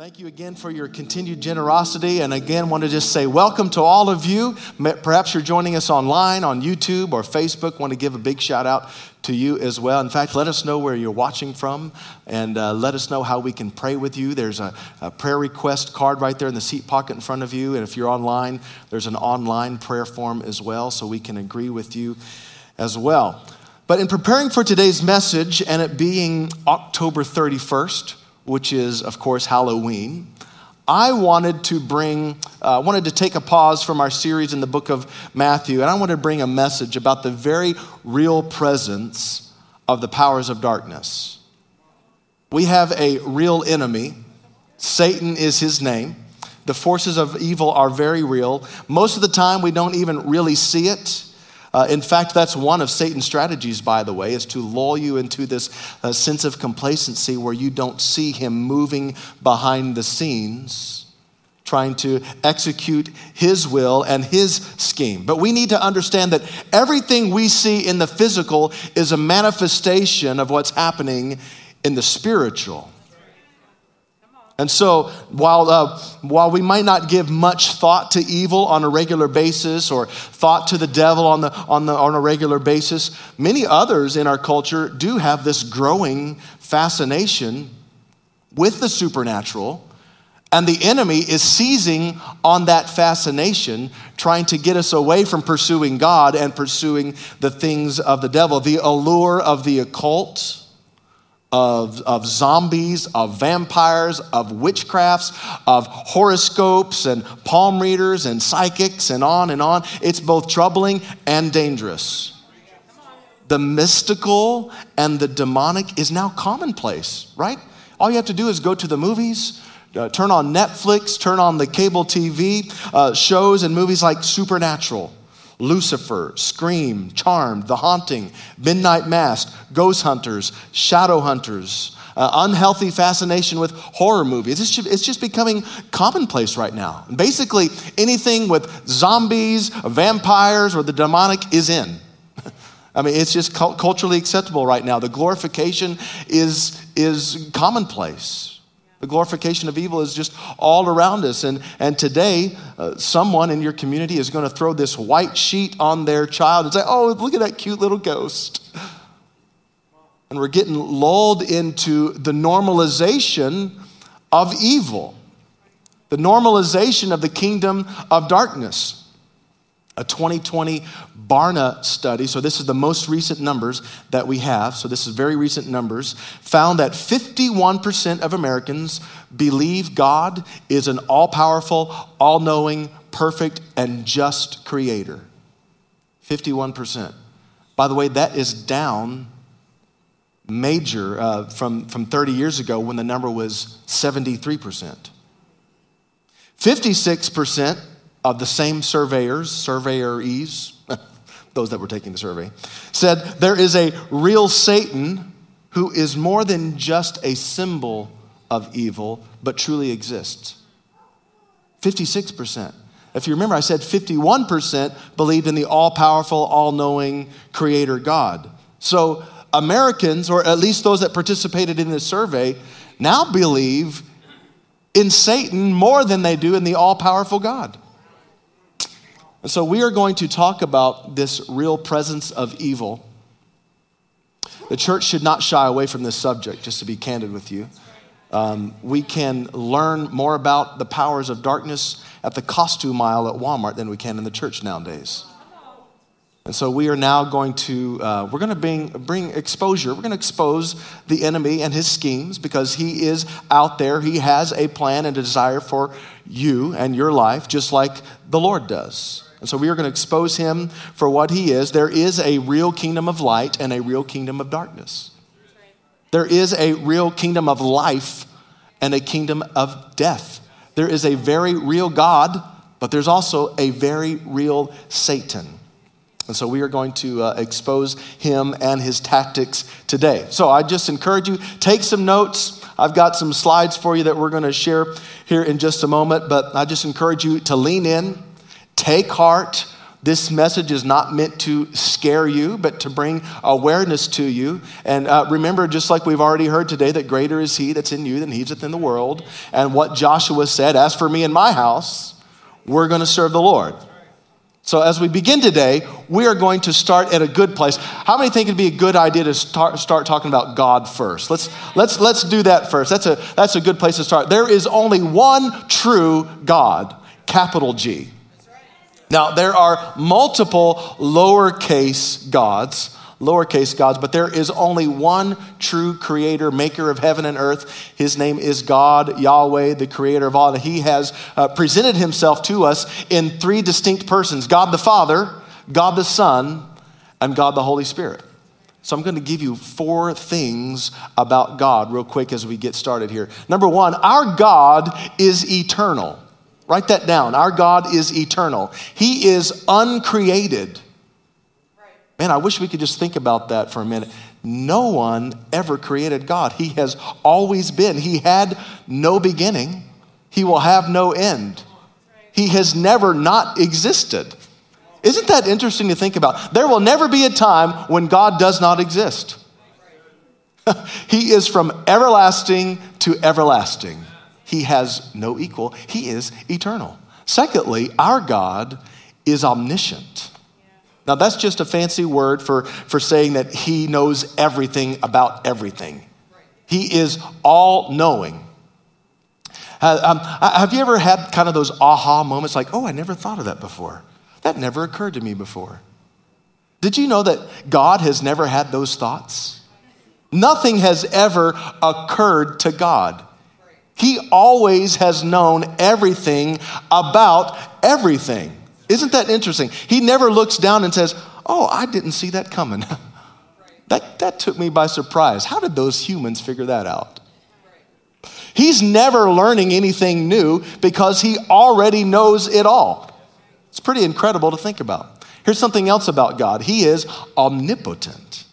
Thank you again for your continued generosity. And again, want to just say welcome to all of you. Perhaps you're joining us online on YouTube or Facebook. Want to give a big shout out to you as well. In fact, let us know where you're watching from and uh, let us know how we can pray with you. There's a, a, prayer request card right there in the seat pocket in front of you. And if you're online, there's an online prayer form as well, so we can agree with you as well. But in preparing for today's message and it being October 31st, which is, of course, Halloween, I wanted to bring, uh, wanted to take a pause from our series in the book of Matthew, and I wanted to bring a message about the very real presence of the powers of darkness. We have a real enemy. Satan is his name. The forces of evil are very real. Most of the time, we don't even really see it. Uh, in fact, that's one of Satan's strategies, by the way, is to lull you into this uh, sense of complacency where you don't see him moving behind the scenes, trying to execute his will and his scheme. But we need to understand that everything we see in the physical is a manifestation of what's happening in the spiritual. And so, while, uh, while we might not give much thought to evil on a regular basis or thought to the devil on, the, on, the, on a regular basis, many others in our culture do have this growing fascination with the supernatural. And the enemy is seizing on that fascination, trying to get us away from pursuing God and pursuing the things of the devil. The allure of the occult of, of zombies, of vampires, of witchcrafts, of horoscopes and palm readers and psychics and on and on. It's both troubling and dangerous. The mystical and the demonic is now commonplace, right? All you have to do is go to the movies, uh, turn on Netflix, turn on the cable TV uh, shows and movies like Supernatural Lucifer, Scream, Charmed, The Haunting, Midnight Mass, Ghost Hunters, Shadow Hunters, uh, unhealthy fascination with horror movies. It's just, it's just becoming commonplace right now. Basically, anything with zombies, vampires, or the demonic is in. I mean, it's just culturally acceptable right now. The glorification is, is commonplace. The glorification of evil is just all around us. And, and today, uh, someone in your community is going to throw this white sheet on their child and say, Oh, look at that cute little ghost. And we're getting lulled into the normalization of evil, the normalization of the kingdom of darkness a 2020 Barna study, so this is the most recent numbers that we have, so this is very recent numbers, found that 51% of Americans believe God is an all powerful, all knowing, perfect, and just creator. 51%. By the way, that is down major uh, from, from 30 years ago when the number was 73%. 56% of the same surveyors, surveyorees, those that were taking the survey, said there is a real Satan who is more than just a symbol of evil, but truly exists. 56%. If you remember, I said 51% believed in the all powerful, all knowing creator God. So Americans, or at least those that participated in this survey, now believe in Satan more than they do in the all powerful God. And so we are going to talk about this real presence of evil. The church should not shy away from this subject, just to be candid with you. Um, we can learn more about the powers of darkness at the costume aisle at Walmart than we can in the church nowadays. And so we are now going to, uh, we're going to bring, bring exposure. We're going to expose the enemy and his schemes because he is out there. He has a plan and a desire for you and your life, just like the Lord does. And so we are going to expose him for what he is. There is a real kingdom of light and a real kingdom of darkness. There is a real kingdom of life and a kingdom of death. There is a very real God, but there's also a very real Satan. And so we are going to uh, expose him and his tactics today. So I just encourage you, take some notes. I've got some slides for you that we're going to share here in just a moment, but I just encourage you to lean in Take heart. This message is not meant to scare you, but to bring awareness to you. And uh, remember, just like we've already heard today, that greater is He that's in you than He's within the world. And what Joshua said, as for me and my house, we're going to serve the Lord. So, as we begin today, we are going to start at a good place. How many think it'd be a good idea to start, start talking about God first? Let's, let's, let's do that first. That's a, that's a good place to start. There is only one true God, capital G. Now, there are multiple lowercase gods, lowercase gods, but there is only one true creator, maker of heaven and earth. His name is God, Yahweh, the creator of all. He has uh, presented himself to us in three distinct persons God the Father, God the Son, and God the Holy Spirit. So I'm going to give you four things about God real quick as we get started here. Number one, our God is eternal. Write that down. Our God is eternal, He is uncreated. Man, I wish we could just think about that for a minute. No one ever created God. He has always been. He had no beginning, He will have no end. He has never not existed. Isn't that interesting to think about? There will never be a time when God does not exist. he is from everlasting to everlasting. He has no equal. He is eternal. Secondly, our God is omniscient. Now, that's just a fancy word for, for saying that He knows everything about everything. He is all knowing. Um, have you ever had kind of those aha moments like, oh, I never thought of that before? That never occurred to me before. Did you know that God has never had those thoughts? Nothing has ever occurred to God. He always has known everything about everything. Isn't that interesting? He never looks down and says, Oh, I didn't see that coming. that, that took me by surprise. How did those humans figure that out? He's never learning anything new because he already knows it all. It's pretty incredible to think about. Here's something else about God He is omnipotent.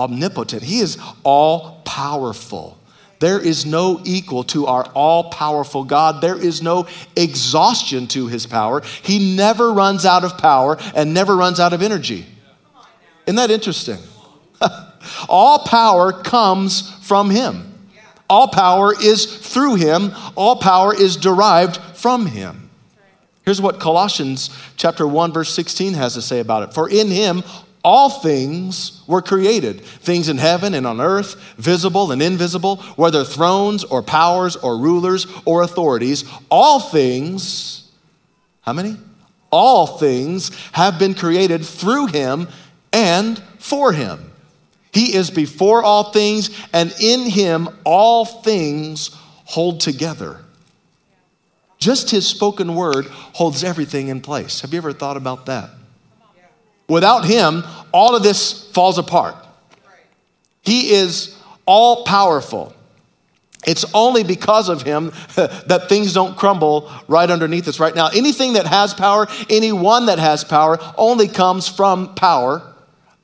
Omnipotent. He is all powerful. There is no equal to our all powerful God. There is no exhaustion to his power. He never runs out of power and never runs out of energy. Isn't that interesting? all power comes from him. All power is through him. All power is derived from him. Here's what Colossians chapter 1 verse 16 has to say about it. For in him all things were created things in heaven and on earth, visible and invisible, whether thrones or powers or rulers or authorities. All things, how many? All things have been created through him and for him. He is before all things, and in him all things hold together. Just his spoken word holds everything in place. Have you ever thought about that? Without him, all of this falls apart. He is all powerful. It's only because of him that things don't crumble right underneath us right now. Anything that has power, anyone that has power, only comes from power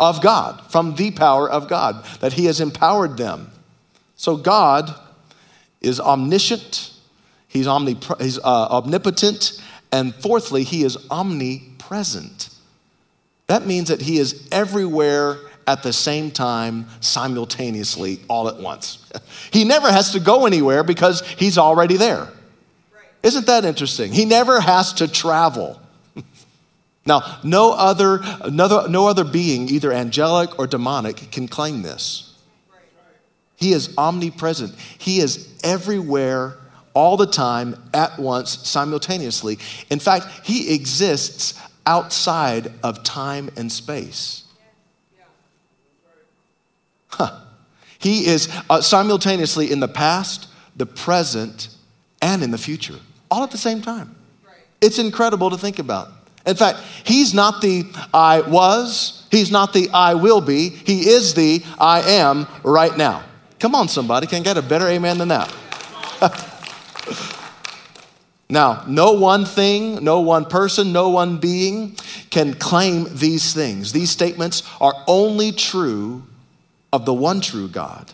of God, from the power of God, that he has empowered them. So God is omniscient, he's, omnip- he's uh, omnipotent, and fourthly, he is omnipresent. That means that he is everywhere at the same time, simultaneously, all at once. he never has to go anywhere because he's already there. Isn't that interesting? He never has to travel. now, no other, no, no other being, either angelic or demonic, can claim this. He is omnipresent. He is everywhere all the time at once simultaneously. In fact, he exists outside of time and space. Huh. He is uh, simultaneously in the past, the present, and in the future, all at the same time. It's incredible to think about. In fact, he's not the I was, he's not the I will be, he is the I am right now. Come on, somebody, can get a better amen than that? Now, no one thing, no one person, no one being can claim these things. These statements are only true of the one true God.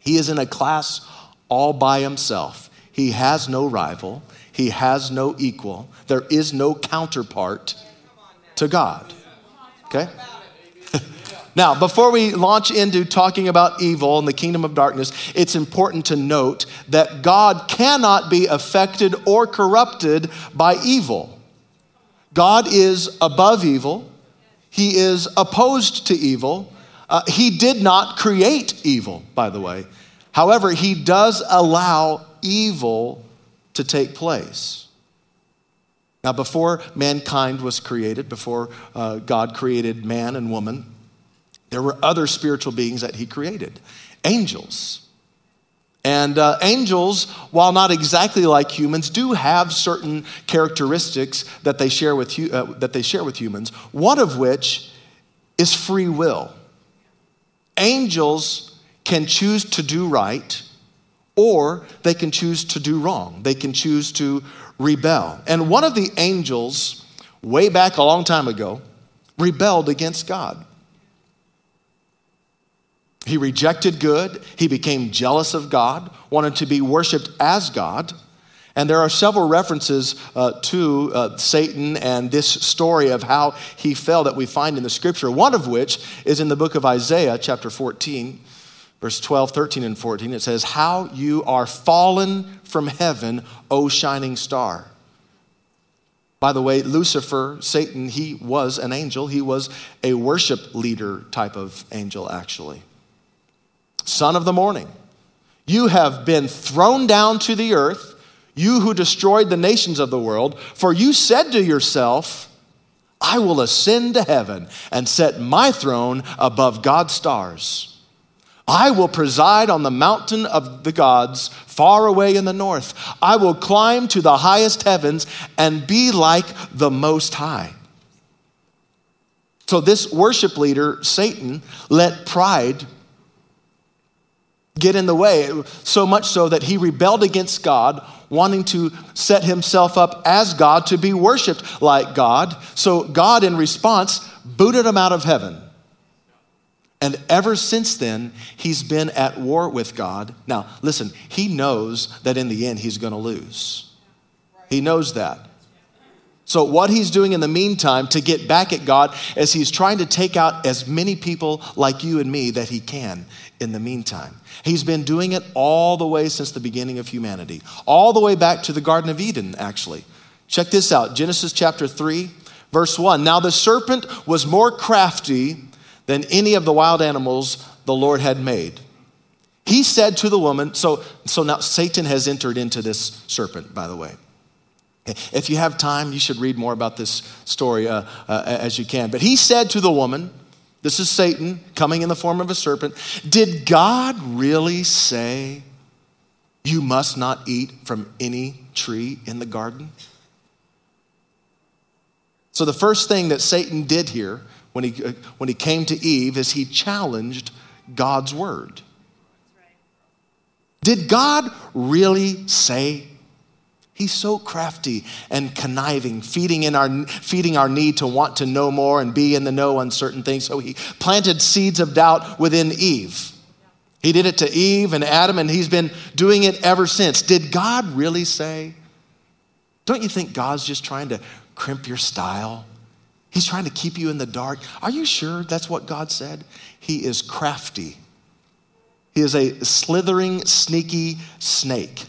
He is in a class all by himself. He has no rival, He has no equal, there is no counterpart to God. Okay? Now, before we launch into talking about evil and the kingdom of darkness, it's important to note that God cannot be affected or corrupted by evil. God is above evil, He is opposed to evil. Uh, he did not create evil, by the way. However, He does allow evil to take place. Now, before mankind was created, before uh, God created man and woman, there were other spiritual beings that he created angels. And uh, angels, while not exactly like humans, do have certain characteristics that they share with, uh, that they share with humans, one of which is free will. Angels can choose to do right or they can choose to do wrong. They can choose to rebel. And one of the angels, way back a long time ago, rebelled against God. He rejected good. He became jealous of God, wanted to be worshiped as God. And there are several references uh, to uh, Satan and this story of how he fell that we find in the scripture, one of which is in the book of Isaiah, chapter 14, verse 12, 13, and 14. It says, How you are fallen from heaven, O shining star. By the way, Lucifer, Satan, he was an angel. He was a worship leader type of angel, actually son of the morning. You have been thrown down to the earth, you who destroyed the nations of the world, for you said to yourself, I will ascend to heaven and set my throne above God's stars. I will preside on the mountain of the gods far away in the north. I will climb to the highest heavens and be like the Most High. So, this worship leader, Satan, let pride get in the way, so much so that he rebelled against God, wanting to set himself up as God to be worshiped like God. So God, in response, booted him out of heaven. And ever since then, he's been at war with God. Now, listen, he knows that in the end he's going to lose. He knows that. So, what he's doing in the meantime to get back at God is he's trying to take out as many people like you and me that he can in the meantime. He's been doing it all the way since the beginning of humanity, all the way back to the Garden of Eden, actually. Check this out Genesis chapter 3, verse 1. Now the serpent was more crafty than any of the wild animals the Lord had made. He said to the woman, so, so now Satan has entered into this serpent, by the way. If you have time, you should read more about this story uh, uh, as you can. But he said to the woman, This is Satan coming in the form of a serpent, Did God really say you must not eat from any tree in the garden? So, the first thing that Satan did here when he, uh, when he came to Eve is he challenged God's word. Did God really say He's so crafty and conniving, feeding, in our, feeding our need to want to know more and be in the know on certain things. So he planted seeds of doubt within Eve. He did it to Eve and Adam, and he's been doing it ever since. Did God really say? Don't you think God's just trying to crimp your style? He's trying to keep you in the dark. Are you sure that's what God said? He is crafty. He is a slithering, sneaky snake.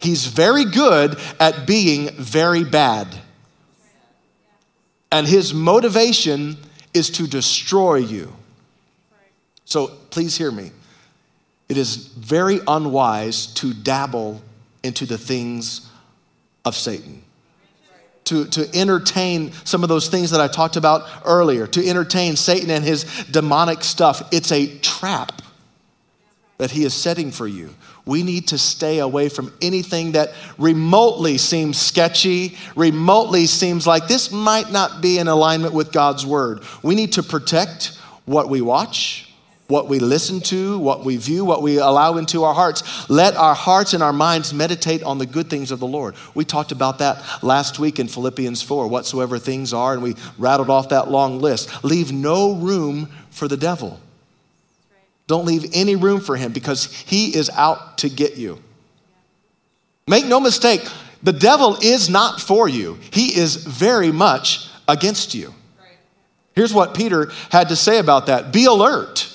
He's very good at being very bad. And his motivation is to destroy you. So please hear me. It is very unwise to dabble into the things of Satan. To, to entertain some of those things that I talked about earlier, to entertain Satan and his demonic stuff. It's a trap that he is setting for you we need to stay away from anything that remotely seems sketchy, remotely seems like this might not be in alignment with God's word. We need to protect what we watch, what we listen to, what we view, what we allow into our hearts. Let our hearts and our minds meditate on the good things of the Lord. We talked about that last week in Philippians 4, whatsoever things are, and we rattled off that long list. Leave no room for the devil. Don't leave any room for him because he is out to get you. Make no mistake, the devil is not for you, he is very much against you. Here's what Peter had to say about that Be alert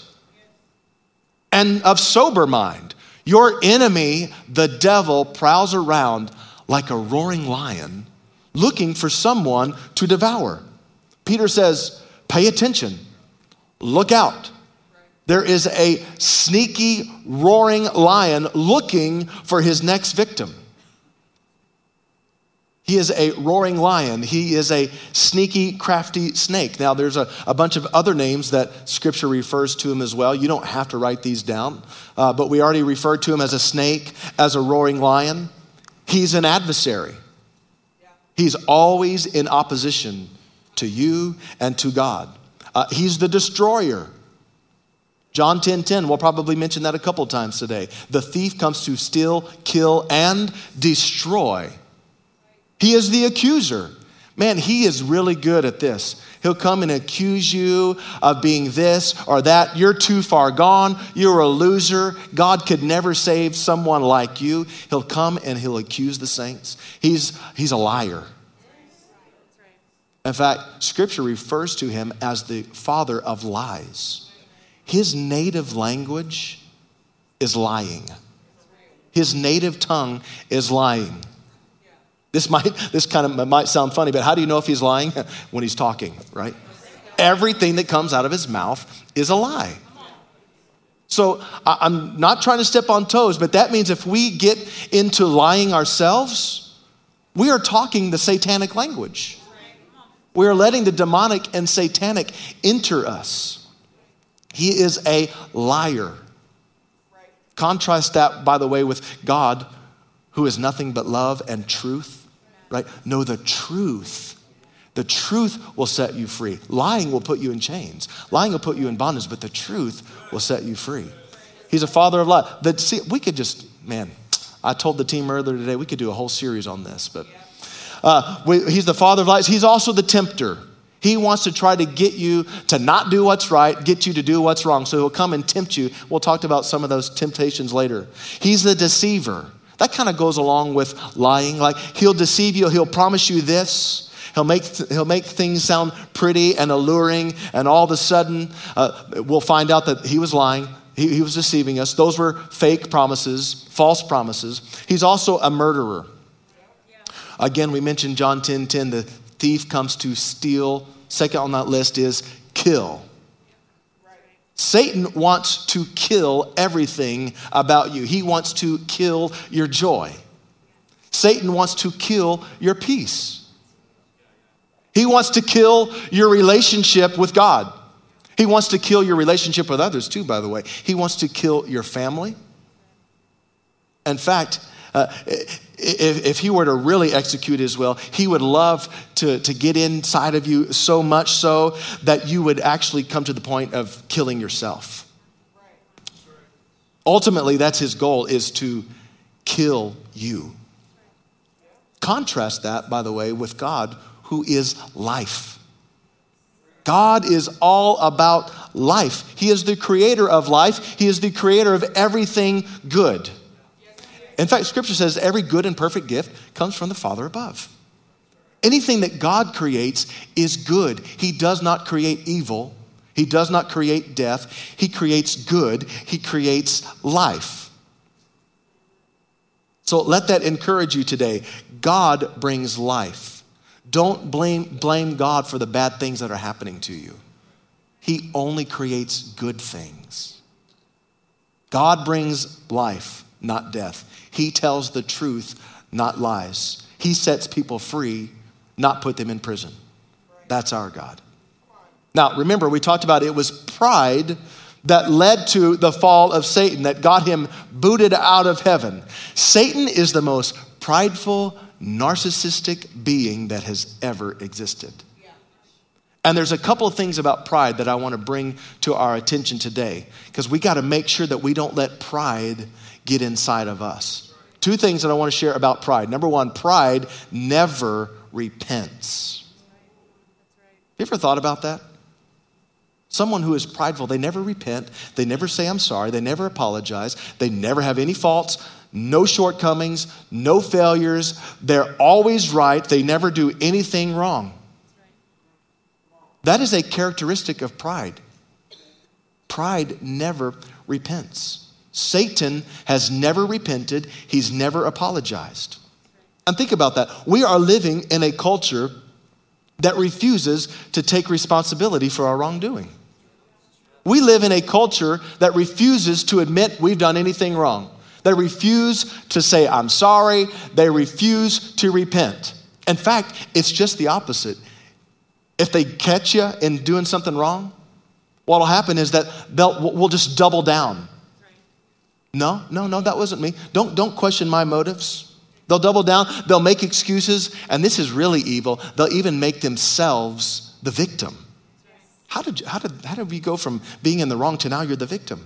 and of sober mind. Your enemy, the devil, prowls around like a roaring lion looking for someone to devour. Peter says, Pay attention, look out. There is a sneaky, roaring lion looking for his next victim. He is a roaring lion. He is a sneaky, crafty snake. Now, there's a, a bunch of other names that scripture refers to him as well. You don't have to write these down, uh, but we already referred to him as a snake, as a roaring lion. He's an adversary. He's always in opposition to you and to God. Uh, he's the destroyer. John 10 10, we'll probably mention that a couple times today. The thief comes to steal, kill, and destroy. He is the accuser. Man, he is really good at this. He'll come and accuse you of being this or that. You're too far gone. You're a loser. God could never save someone like you. He'll come and he'll accuse the saints. He's, he's a liar. In fact, scripture refers to him as the father of lies. His native language is lying, his native tongue is lying. This might this kind of might sound funny, but how do you know if he's lying? when he's talking, right? Everything that comes out of his mouth is a lie. So I'm not trying to step on toes, but that means if we get into lying ourselves, we are talking the satanic language. We are letting the demonic and satanic enter us. He is a liar. Contrast that, by the way, with God, who is nothing but love and truth right? Know the truth. The truth will set you free. Lying will put you in chains. Lying will put you in bondage, but the truth will set you free. He's a father of love. See, we could just, man, I told the team earlier today we could do a whole series on this, but uh, we, he's the father of lies. He's also the tempter. He wants to try to get you to not do what's right, get you to do what's wrong. So he'll come and tempt you. We'll talk about some of those temptations later. He's the deceiver. That kind of goes along with lying. Like he'll deceive you, he'll promise you this. He'll make, he'll make things sound pretty and alluring, and all of a sudden, uh, we'll find out that he was lying. He, he was deceiving us. Those were fake promises, false promises. He's also a murderer. Again, we mentioned John 10 10, the thief comes to steal. Second on that list is kill. Satan wants to kill everything about you. He wants to kill your joy. Satan wants to kill your peace. He wants to kill your relationship with God. He wants to kill your relationship with others, too, by the way. He wants to kill your family. In fact, uh, if, if he were to really execute his will, he would love to, to get inside of you so much so that you would actually come to the point of killing yourself. Ultimately, that's his goal is to kill you. Contrast that, by the way, with God, who is life. God is all about life. He is the creator of life. He is the creator of everything good. In fact, scripture says every good and perfect gift comes from the Father above. Anything that God creates is good. He does not create evil, He does not create death. He creates good, He creates life. So let that encourage you today. God brings life. Don't blame, blame God for the bad things that are happening to you. He only creates good things. God brings life, not death. He tells the truth, not lies. He sets people free, not put them in prison. That's our God. Now, remember, we talked about it was pride that led to the fall of Satan, that got him booted out of heaven. Satan is the most prideful, narcissistic being that has ever existed. And there's a couple of things about pride that I want to bring to our attention today because we got to make sure that we don't let pride get inside of us. Two things that I want to share about pride. Number one, pride never repents. Have You ever thought about that? Someone who is prideful, they never repent, they never say, I'm sorry, they never apologize, they never have any faults no shortcomings, no failures. They're always right. They never do anything wrong. That is a characteristic of pride. Pride never repents. Satan has never repented, he's never apologized. And think about that. We are living in a culture that refuses to take responsibility for our wrongdoing. We live in a culture that refuses to admit we've done anything wrong. They refuse to say, I'm sorry. They refuse to repent. In fact, it's just the opposite. If they catch you in doing something wrong, what'll happen is that they'll, we'll just double down. No, no, no, that wasn't me. Don't, don't question my motives. They'll double down, they'll make excuses, and this is really evil. They'll even make themselves the victim. How did, how, did, how did we go from being in the wrong to now you're the victim?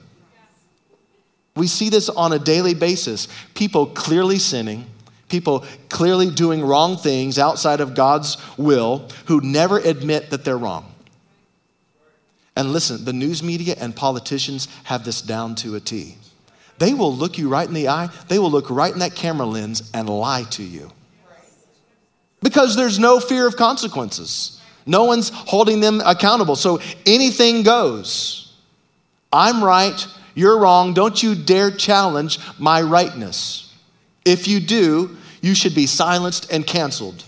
We see this on a daily basis. People clearly sinning, people clearly doing wrong things outside of God's will who never admit that they're wrong. And listen, the news media and politicians have this down to a T. They will look you right in the eye, they will look right in that camera lens and lie to you. Because there's no fear of consequences. No one's holding them accountable. So anything goes. I'm right, you're wrong. Don't you dare challenge my rightness. If you do, you should be silenced and canceled.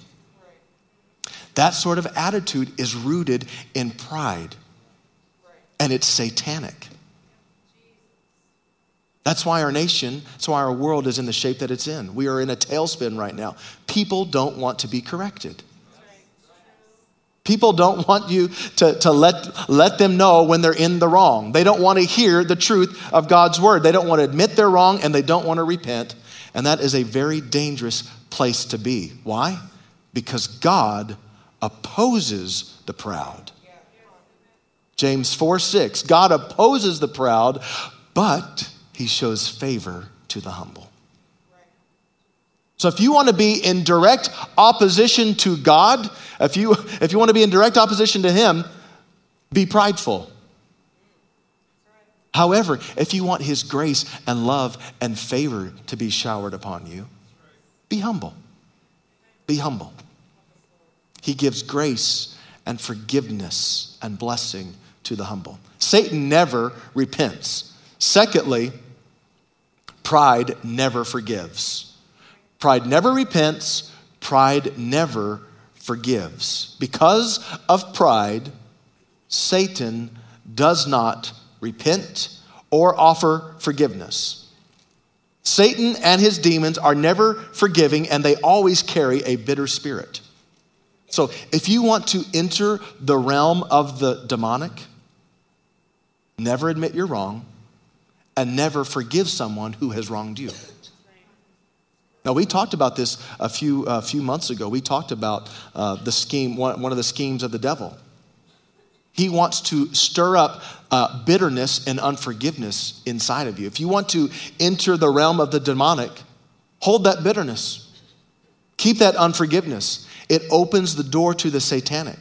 That sort of attitude is rooted in pride, and it's satanic. That's why our nation, that's why our world is in the shape that it's in. We are in a tailspin right now. People don't want to be corrected. People don't want you to, to let, let them know when they're in the wrong. They don't want to hear the truth of God's word. They don't want to admit they're wrong and they don't want to repent. And that is a very dangerous place to be. Why? Because God opposes the proud. James 4 6. God opposes the proud, but he shows favor to the humble. So if you want to be in direct opposition to God, if you, if you want to be in direct opposition to Him, be prideful. However, if you want His grace and love and favor to be showered upon you, be humble. Be humble. He gives grace and forgiveness and blessing to the humble. Satan never repents. Secondly, pride never forgives. Pride never repents, pride never forgives. Because of pride, Satan does not repent or offer forgiveness. Satan and his demons are never forgiving and they always carry a bitter spirit. So, if you want to enter the realm of the demonic, never admit you're wrong and never forgive someone who has wronged you. Now, we talked about this a few, a few months ago. We talked about uh, the scheme, one, one of the schemes of the devil. He wants to stir up uh, bitterness and unforgiveness inside of you. If you want to enter the realm of the demonic, hold that bitterness, keep that unforgiveness. It opens the door to the satanic.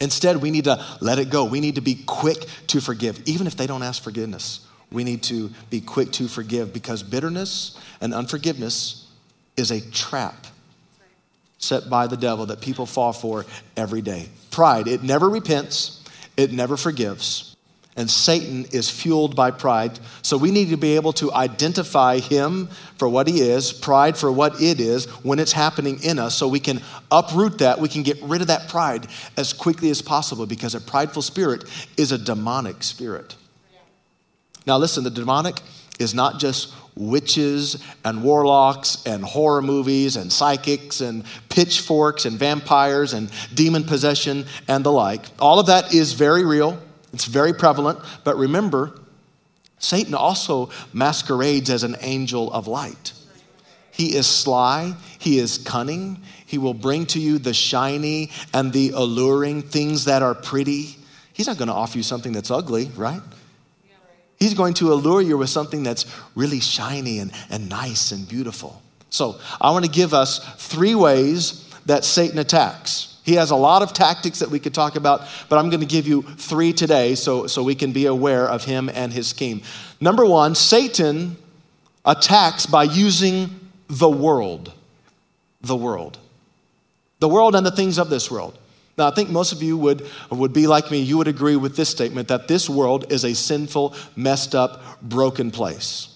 Instead, we need to let it go. We need to be quick to forgive, even if they don't ask forgiveness we need to be quick to forgive because bitterness and unforgiveness is a trap set by the devil that people fall for every day. Pride, it never repents, it never forgives. And Satan is fueled by pride. So we need to be able to identify him for what he is, pride for what it is, when it's happening in us, so we can uproot that. We can get rid of that pride as quickly as possible because a prideful spirit is a demonic spirit. Now, listen, the demonic is not just witches and warlocks and horror movies and psychics and pitchforks and vampires and demon possession and the like. All of that is very real, it's very prevalent, but remember, Satan also masquerades as an angel of light. He is sly, he is cunning, he will bring to you the shiny and the alluring things that are pretty. He's not going to offer you something that's ugly, right? He's going to allure you with something that's really shiny and, and nice and beautiful. So, I want to give us three ways that Satan attacks. He has a lot of tactics that we could talk about, but I'm going to give you three today so, so we can be aware of him and his scheme. Number one, Satan attacks by using the world. The world. The world and the things of this world. Now, I think most of you would, would be like me. You would agree with this statement that this world is a sinful, messed up, broken place.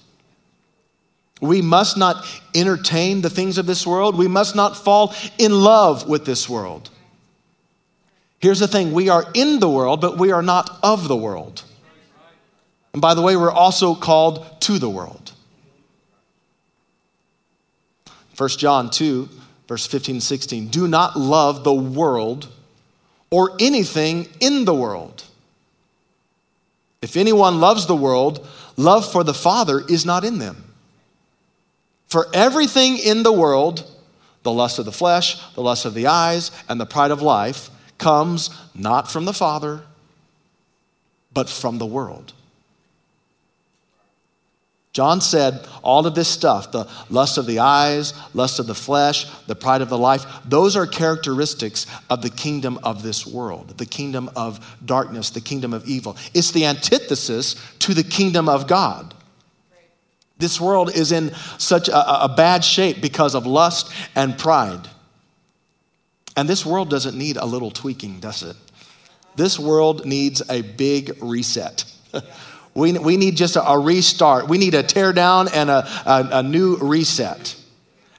We must not entertain the things of this world. We must not fall in love with this world. Here's the thing we are in the world, but we are not of the world. And by the way, we're also called to the world. 1 John 2, verse 15 and 16. Do not love the world or anything in the world. If anyone loves the world, love for the Father is not in them. For everything in the world, the lust of the flesh, the lust of the eyes, and the pride of life, comes not from the Father, but from the world. John said all of this stuff the lust of the eyes, lust of the flesh, the pride of the life those are characteristics of the kingdom of this world, the kingdom of darkness, the kingdom of evil. It's the antithesis to the kingdom of God. This world is in such a, a bad shape because of lust and pride. And this world doesn't need a little tweaking, does it? This world needs a big reset. we, we need just a, a, restart. We need a tear down and a, a, a new reset.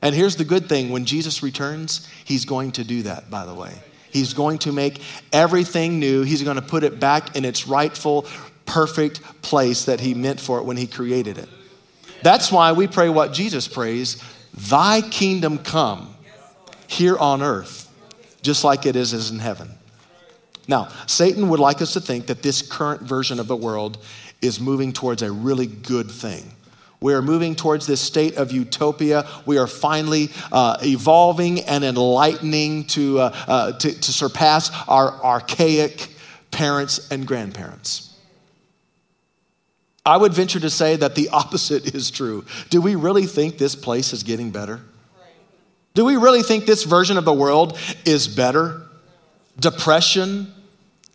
And here's the good thing when Jesus returns, he's going to do that, by the way. He's going to make everything new. He's going to put it back in its rightful, perfect place that he meant for it when he created it. That's why we pray what Jesus prays Thy kingdom come here on earth, just like it is in heaven. Now, Satan would like us to think that this current version of the world is moving towards a really good thing. We are moving towards this state of utopia. We are finally uh, evolving and enlightening to, uh, uh, to, to surpass our archaic parents and grandparents. I would venture to say that the opposite is true. Do we really think this place is getting better? Do we really think this version of the world is better? Depression,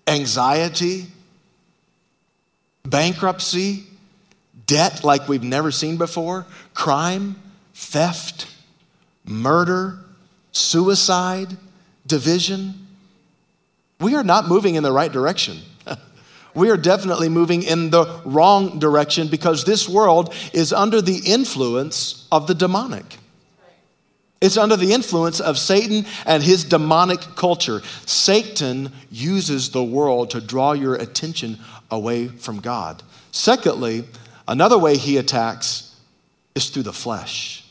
anxiety, bankruptcy, debt like we've never seen before, crime, theft, murder, suicide, division. We are not moving in the right direction we are definitely moving in the wrong direction because this world is under the influence of the demonic. It's under the influence of Satan and his demonic culture. Satan uses the world to draw your attention away from God. Secondly, another way he attacks is through the flesh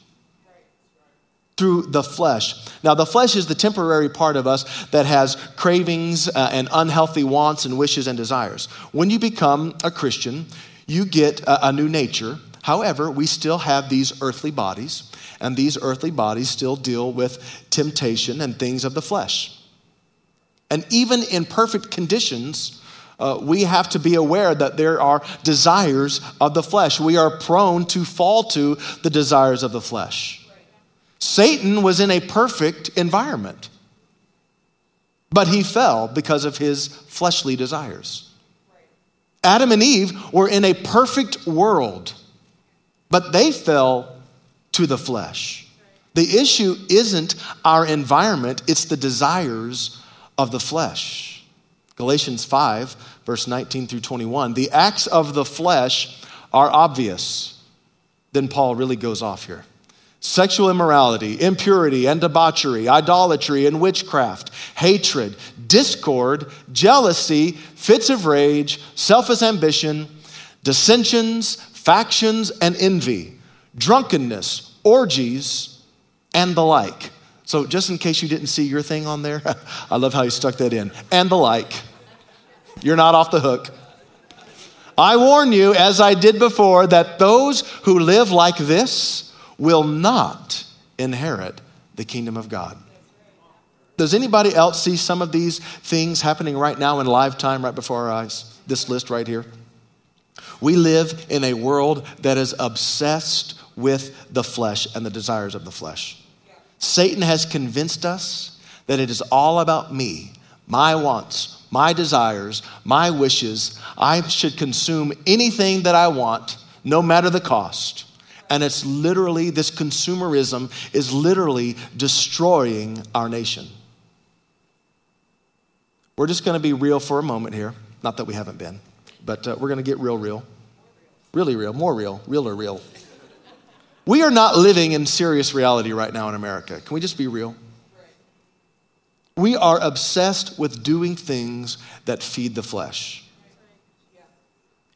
through the flesh. Now, the flesh is the temporary part of us that has cravings uh, and unhealthy wants and wishes and desires. When you become a Christian, you get a, a new nature. However, we still have these earthly bodies, and these earthly bodies still deal with temptation and things of the flesh. And even in perfect conditions, uh, we have to be aware that there are desires of the flesh. We are prone to fall to the desires of the flesh. Satan was in a perfect environment, but he fell because of his fleshly desires. Adam and Eve were in a perfect world, but they fell to the flesh. The issue isn't our environment, it's the desires of the flesh. Galatians 5, verse 19 through 21. The acts of the flesh are obvious. Then Paul really goes off here sexual immorality, impurity and debauchery, idolatry and witchcraft, hatred, discord, jealousy, fits of rage, selfish ambition, dissensions, factions, and envy, drunkenness, orgies, and the like. So, just in case you didn't see your thing on there, I love how you stuck that in. And the like. You're not off the hook. I warn you, as I did before, that those who live like this, will not inherit the kingdom of God. Does anybody else see some of these things happening right now in live time, right before our eyes? This list right here. We live in a world that is obsessed with the flesh and the desires of the flesh. Satan has convinced us that it is all about me, my wants, my desires, my wishes. I should consume anything that I want, no matter the cost. And it's literally, this consumerism is literally destroying our nation. We're just going to be real for a moment here. Not that we haven't been, but uh, we're going to get real, real. Really real, more real, realer, real. We are not living in serious reality right now in America. Can we just be real? We are obsessed with doing things that feed the flesh.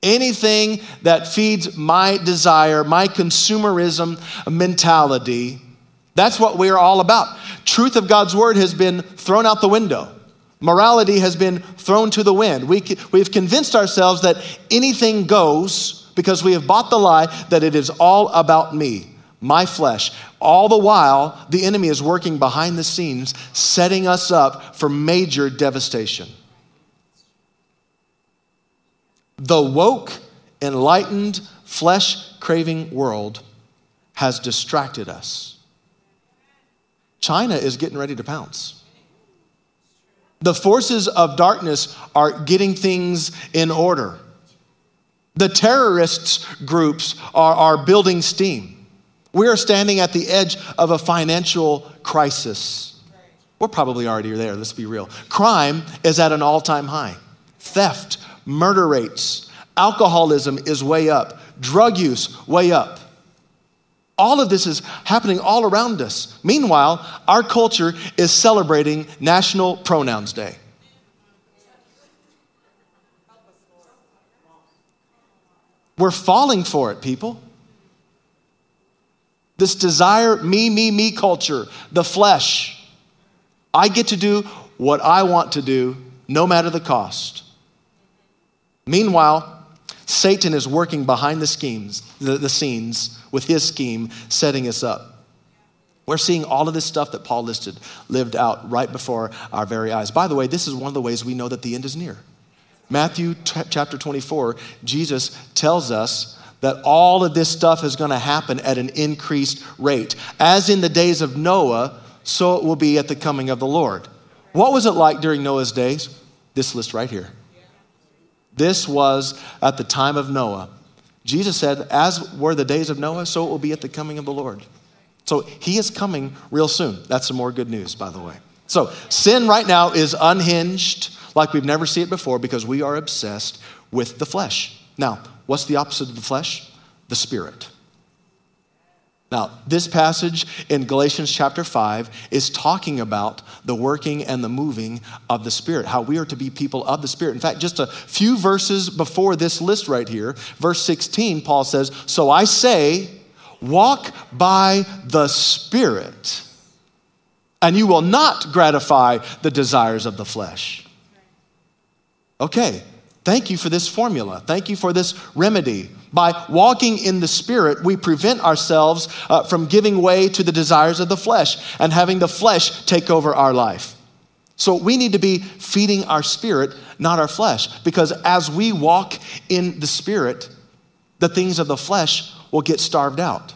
Anything that feeds my desire, my consumerism mentality, that's what we're all about. Truth of God's word has been thrown out the window. Morality has been thrown to the wind. We, we've convinced ourselves that anything goes because we have bought the lie that it is all about me, my flesh. All the while, the enemy is working behind the scenes, setting us up for major devastation. The woke, enlightened, flesh craving world has distracted us. China is getting ready to pounce. The forces of darkness are getting things in order. The terrorists groups are, are building steam. We are standing at the edge of a financial crisis. We're probably already there, let's be real. Crime is at an all time high. Theft, murder rates, alcoholism is way up, drug use, way up. All of this is happening all around us. Meanwhile, our culture is celebrating National Pronouns Day. We're falling for it, people. This desire, me, me, me culture, the flesh. I get to do what I want to do, no matter the cost. Meanwhile, Satan is working behind the schemes, the, the scenes with his scheme, setting us up. We're seeing all of this stuff that Paul listed lived out right before our very eyes. By the way, this is one of the ways we know that the end is near. Matthew t- chapter 24, Jesus tells us that all of this stuff is going to happen at an increased rate. As in the days of Noah, so it will be at the coming of the Lord. What was it like during Noah's days? This list right here. This was at the time of Noah. Jesus said, As were the days of Noah, so it will be at the coming of the Lord. So he is coming real soon. That's some more good news, by the way. So sin right now is unhinged like we've never seen it before because we are obsessed with the flesh. Now, what's the opposite of the flesh? The spirit. Now, this passage in Galatians chapter 5 is talking about the working and the moving of the Spirit, how we are to be people of the Spirit. In fact, just a few verses before this list right here, verse 16, Paul says, So I say, walk by the Spirit, and you will not gratify the desires of the flesh. Okay, thank you for this formula. Thank you for this remedy. By walking in the Spirit, we prevent ourselves uh, from giving way to the desires of the flesh and having the flesh take over our life. So we need to be feeding our spirit, not our flesh, because as we walk in the Spirit, the things of the flesh will get starved out.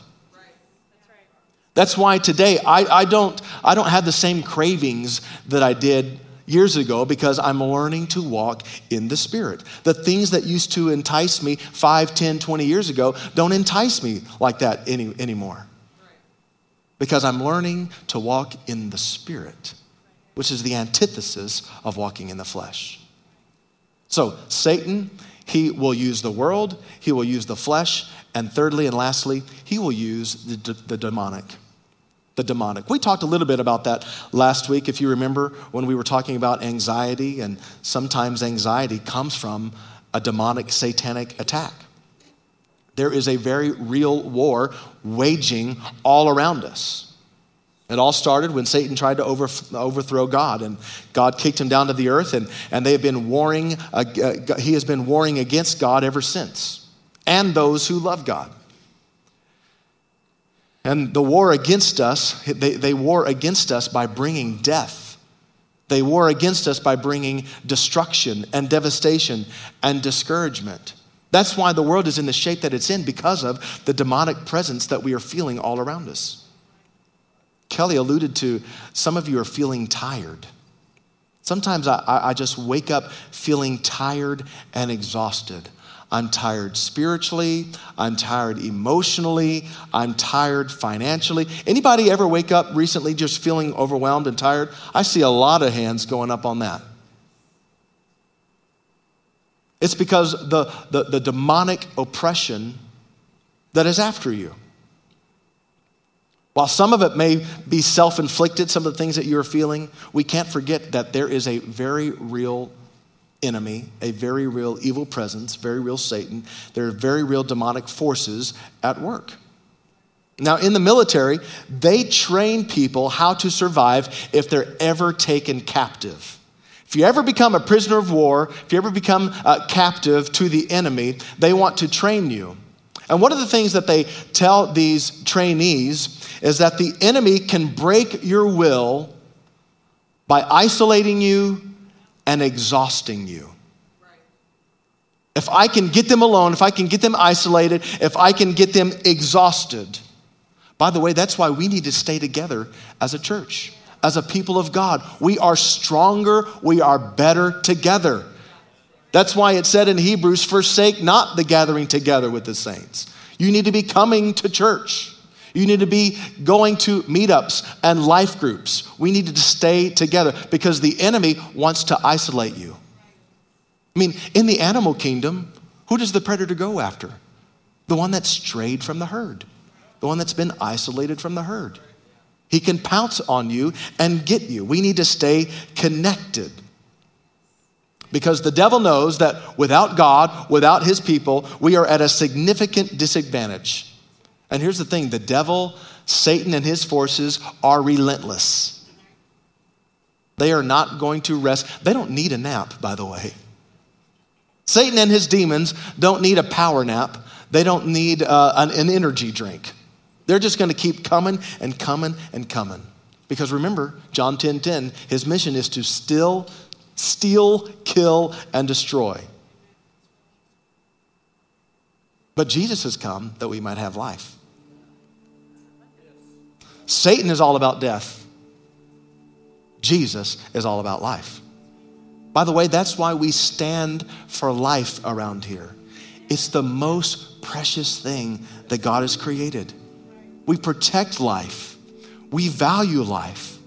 That's why today I, I, don't, I don't have the same cravings that I did years ago because I'm learning to walk in the Spirit. The things that used to entice me 5, 10, 20 years ago don't entice me like that any, anymore. Because I'm learning to walk in the Spirit, which is the antithesis of walking in the flesh. So, Satan, he will use the world, he will use the flesh, and thirdly and lastly, he will use the, the demonic the demonic. We talked a little bit about that last week, if you remember, when we were talking about anxiety, and sometimes anxiety comes from a demonic satanic attack. There is a very real war waging all around us. It all started when Satan tried to overthrow God, and God kicked him down to the earth, and, and they have been warring, uh, he has been warring against God ever since, and those who love God. And the war against us, they, they war against us by bringing death. They war against us by bringing destruction and devastation and discouragement. That's why the world is in the shape that it's in because of the demonic presence that we are feeling all around us. Kelly alluded to some of you are feeling tired. Sometimes I, I just wake up feeling tired and exhausted. I'm tired spiritually. I'm tired emotionally. I'm tired financially. Anybody ever wake up recently just feeling overwhelmed and tired? I see a lot of hands going up on that. It's because the, the, the demonic oppression that is after you. While some of it may be self inflicted, some of the things that you're feeling, we can't forget that there is a very real enemy, a very real evil presence, very real Satan. There are very real demonic forces at work. Now, in the military, they train people how to survive if they're ever taken captive. If you ever become a prisoner of war, if you ever become uh, captive to the enemy, they want to train you. And one of the things that they tell these trainees is that the enemy can break your will by isolating you and exhausting you. If I can get them alone, if I can get them isolated, if I can get them exhausted. By the way, that's why we need to stay together as a church, as a people of God. We are stronger, we are better together. That's why it said in Hebrews, forsake not the gathering together with the saints. You need to be coming to church. You need to be going to meetups and life groups. We need to stay together because the enemy wants to isolate you. I mean, in the animal kingdom, who does the predator go after? The one that's strayed from the herd, the one that's been isolated from the herd. He can pounce on you and get you. We need to stay connected. Because the devil knows that without God, without his people, we are at a significant disadvantage. And here's the thing the devil, Satan, and his forces are relentless. They are not going to rest. They don't need a nap, by the way. Satan and his demons don't need a power nap, they don't need uh, an, an energy drink. They're just going to keep coming and coming and coming. Because remember, John 10 10, his mission is to still, steal, kill, and destroy. But Jesus has come that we might have life. Satan is all about death. Jesus is all about life. By the way, that's why we stand for life around here. It's the most precious thing that God has created. We protect life, we value life.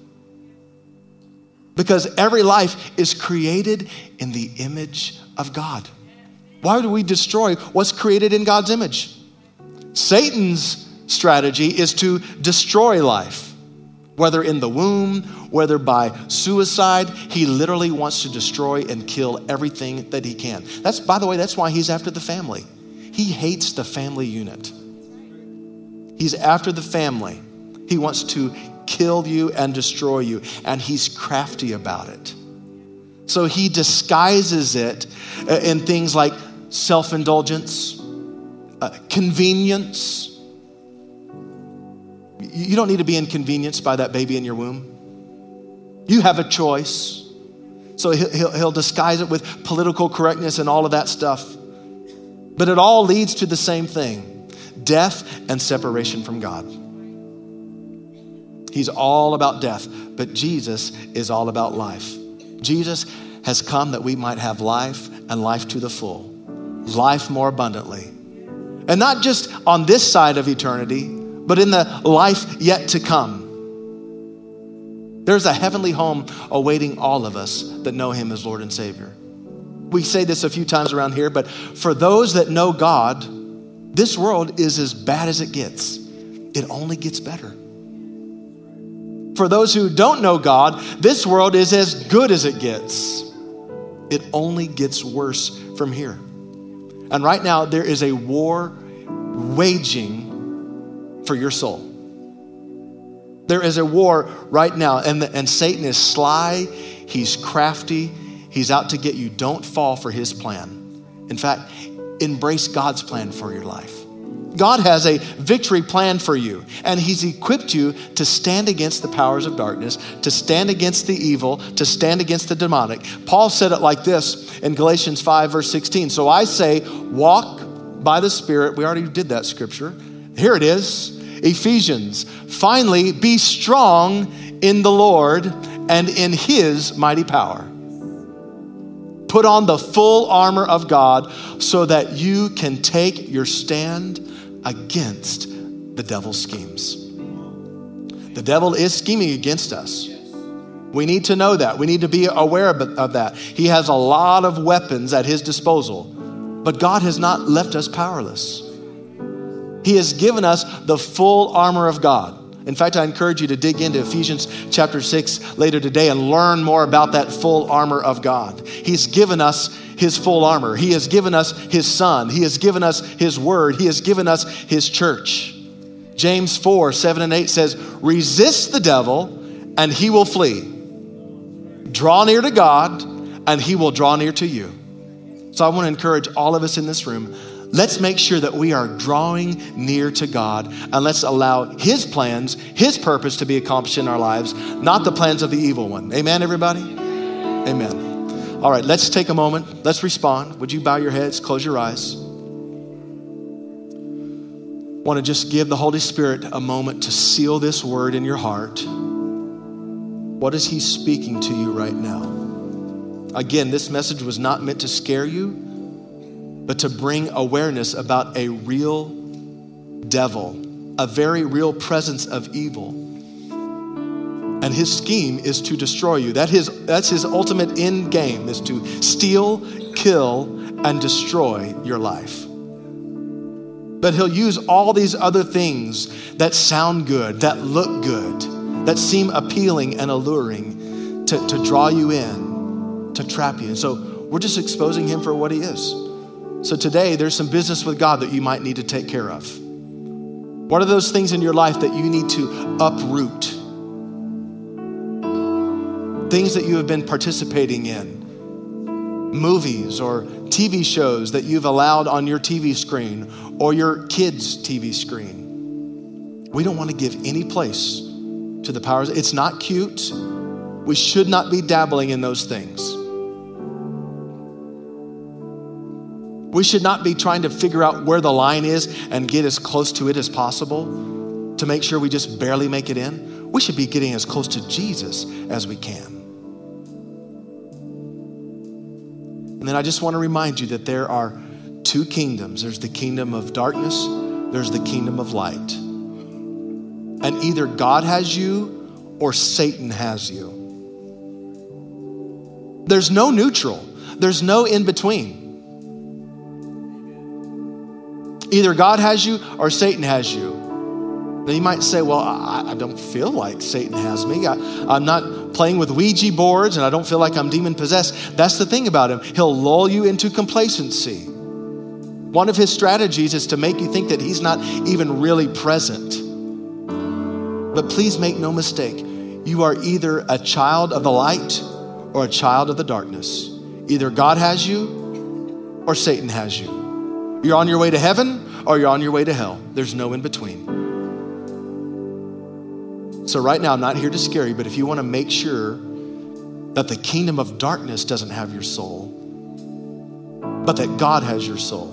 Because every life is created in the image of God. Why do we destroy what's created in God's image? Satan's strategy is to destroy life, whether in the womb, whether by suicide. He literally wants to destroy and kill everything that he can. That's, by the way, that's why he's after the family. He hates the family unit. He's after the family. He wants to kill you and destroy you, and he's crafty about it. So he disguises it uh, in things like self indulgence, uh, convenience, you don't need to be inconvenienced by that baby in your womb. You have a choice. So he'll, he'll, disguise it with political correctness and all of that stuff. But it all leads to the same thing death and separation from God. He's all about death, but Jesus is all about life. Jesus has come that we might have life and life to the full, life more abundantly. And not just on this side of eternity, but in the life yet to come. There's a heavenly home awaiting all of us that know Him as Lord and Savior. We say this a few times around here, but for those that know God, this world is as bad as it gets. It only gets better. For those who don't know God, this world is as good as it gets. It only gets worse from here. And right now, there is a war waging for your soul. There is a war right now, and, and Satan is sly, he's crafty, he's out to get you. Don't fall for his plan. In fact, embrace God's plan for your life. God has a victory plan for you, and He's equipped you to stand against the powers of darkness, to stand against the evil, to stand against the demonic. Paul said it like this in Galatians 5, verse 16. So I say, walk by the Spirit. We already did that scripture. Here it is Ephesians. Finally, be strong in the Lord and in his mighty power. Put on the full armor of God so that you can take your stand against the devil's schemes. The devil is scheming against us. We need to know that. We need to be aware of that. He has a lot of weapons at his disposal, but God has not left us powerless. He has given us the full armor of God. In fact, I encourage you to dig into Ephesians chapter 6 later today and learn more about that full armor of God. He's given us his full armor. He has given us his son. He has given us his word. He has given us his church. James 4 7 and 8 says, Resist the devil and he will flee. Draw near to God and he will draw near to you. So I want to encourage all of us in this room Let's make sure that we are drawing near to God and let's allow His plans, His purpose to be accomplished in our lives, not the plans of the evil one. Amen, everybody? Amen. All right, let's take a moment. Let's respond. Would you bow your heads, close your eyes? Want to just give the Holy Spirit a moment to seal this word in your heart. What is He speaking to you right now? Again, this message was not meant to scare you but to bring awareness about a real devil, a very real presence of evil. And his scheme is to destroy you. That his, that's his ultimate end game, is to steal, kill, and destroy your life. But he'll use all these other things that sound good, that look good, that seem appealing and alluring to, to draw you in, to trap you. And so we're just exposing him for what he is. So today, there's some business with God that you might need to take care of. What are those things in your life that you need to uproot? Things that you have been participating in, movies or TV shows that you've allowed on your TV screen or your kids' TV screen. We don't want to give any place to the powers. It's not cute. We should not be dabbling in those things. We should not be trying to figure out where the line is and get as close to it as possible to make sure we just barely make it in. We should be getting as close to Jesus as we can. And then I just want to remind you that there are two kingdoms there's the kingdom of darkness, there's the kingdom of light. And either God has you or Satan has you. There's no neutral, there's no in between. Either God has you or Satan has you. Now you might say, well, I, I don't feel like Satan has me. I, I'm not playing with Ouija boards and I don't feel like I'm demon possessed. That's the thing about him. He'll lull you into complacency. One of his strategies is to make you think that he's not even really present. But please make no mistake, you are either a child of the light or a child of the darkness. Either God has you or Satan has you. You're on your way to heaven or you're on your way to hell. There's no in between. So, right now, I'm not here to scare you, but if you want to make sure that the kingdom of darkness doesn't have your soul, but that God has your soul,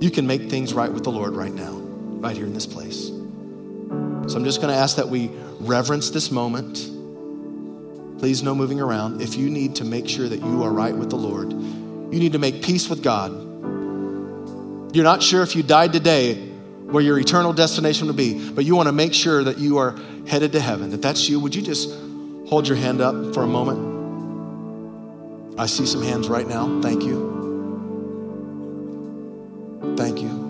you can make things right with the Lord right now, right here in this place. So, I'm just going to ask that we reverence this moment. Please, no moving around. If you need to make sure that you are right with the Lord, you need to make peace with God you're not sure if you died today where your eternal destination would be, but you want to make sure that you are headed to heaven. If that's you, would you just hold your hand up for a moment? I see some hands right now. Thank you. Thank you.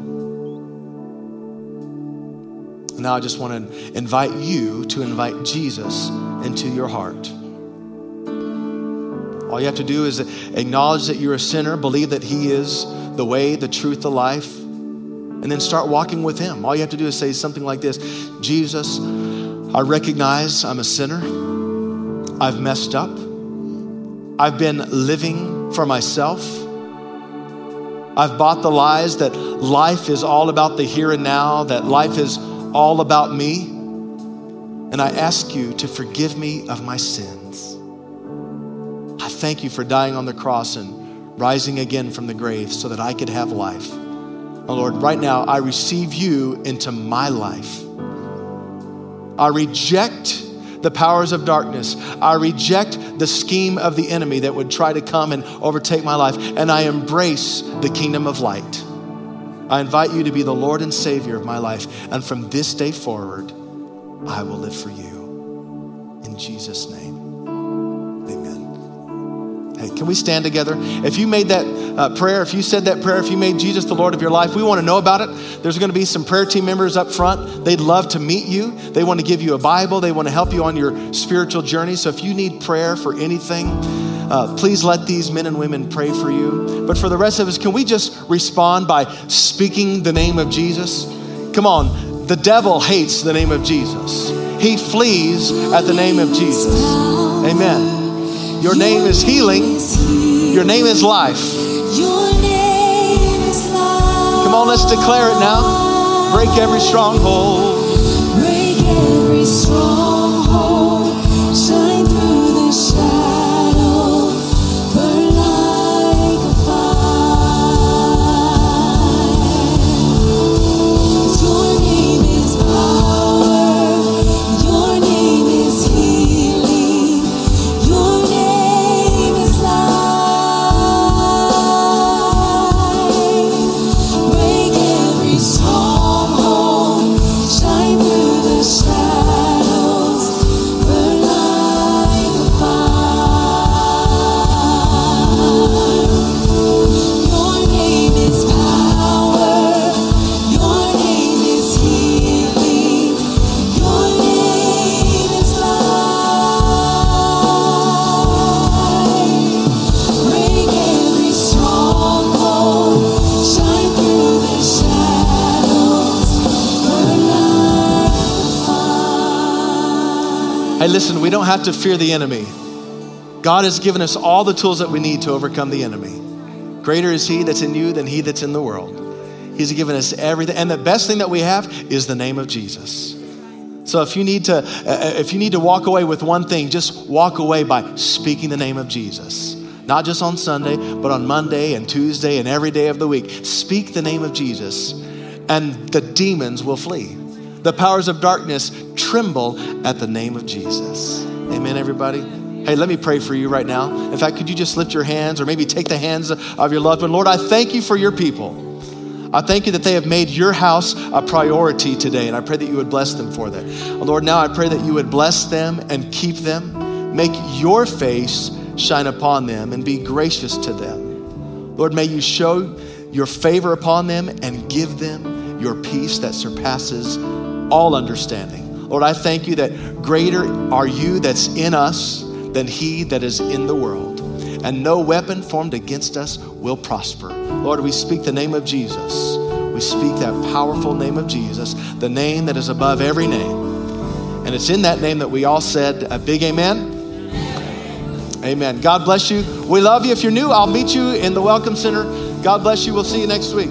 Now I just want to invite you to invite Jesus into your heart. All you have to do is acknowledge that you're a sinner, believe that He is the way, the truth, the life, and then start walking with Him. All you have to do is say something like this Jesus, I recognize I'm a sinner. I've messed up. I've been living for myself. I've bought the lies that life is all about the here and now, that life is all about me. And I ask you to forgive me of my sins. I thank you for dying on the cross and rising again from the grave so that I could have life. Oh Lord, right now I receive you into my life. I reject the powers of darkness. I reject the scheme of the enemy that would try to come and overtake my life, and I embrace the kingdom of light. I invite you to be the Lord and Savior of my life, and from this day forward, I will live for you. In Jesus' name. Hey, can we stand together? If you made that uh, prayer, if you said that prayer, if you made Jesus the Lord of your life, we want to know about it. There's going to be some prayer team members up front. They'd love to meet you. They want to give you a Bible, they want to help you on your spiritual journey. So if you need prayer for anything, uh, please let these men and women pray for you. But for the rest of us, can we just respond by speaking the name of Jesus? Come on, the devil hates the name of Jesus, he flees at the name of Jesus. Amen. Your name is healing. Your name is life. Come on, let's declare it now. Break every stronghold. Hey, listen, we don't have to fear the enemy. God has given us all the tools that we need to overcome the enemy. Greater is He that's in you than He that's in the world. He's given us everything. And the best thing that we have is the name of Jesus. So if you need to, uh, if you need to walk away with one thing, just walk away by speaking the name of Jesus. Not just on Sunday, but on Monday and Tuesday and every day of the week. Speak the name of Jesus, and the demons will flee. The powers of darkness tremble at the name of Jesus. Amen, everybody. Hey, let me pray for you right now. In fact, could you just lift your hands or maybe take the hands of your loved one? Lord, I thank you for your people. I thank you that they have made your house a priority today, and I pray that you would bless them for that. Lord, now I pray that you would bless them and keep them. Make your face shine upon them and be gracious to them. Lord, may you show your favor upon them and give them your peace that surpasses all understanding. Lord, I thank you that greater are you that's in us than he that is in the world. And no weapon formed against us will prosper. Lord, we speak the name of Jesus. We speak that powerful name of Jesus, the name that is above every name. And it's in that name that we all said a big amen. Amen. God bless you. We love you. If you're new, I'll meet you in the Welcome Center. God bless you. We'll see you next week.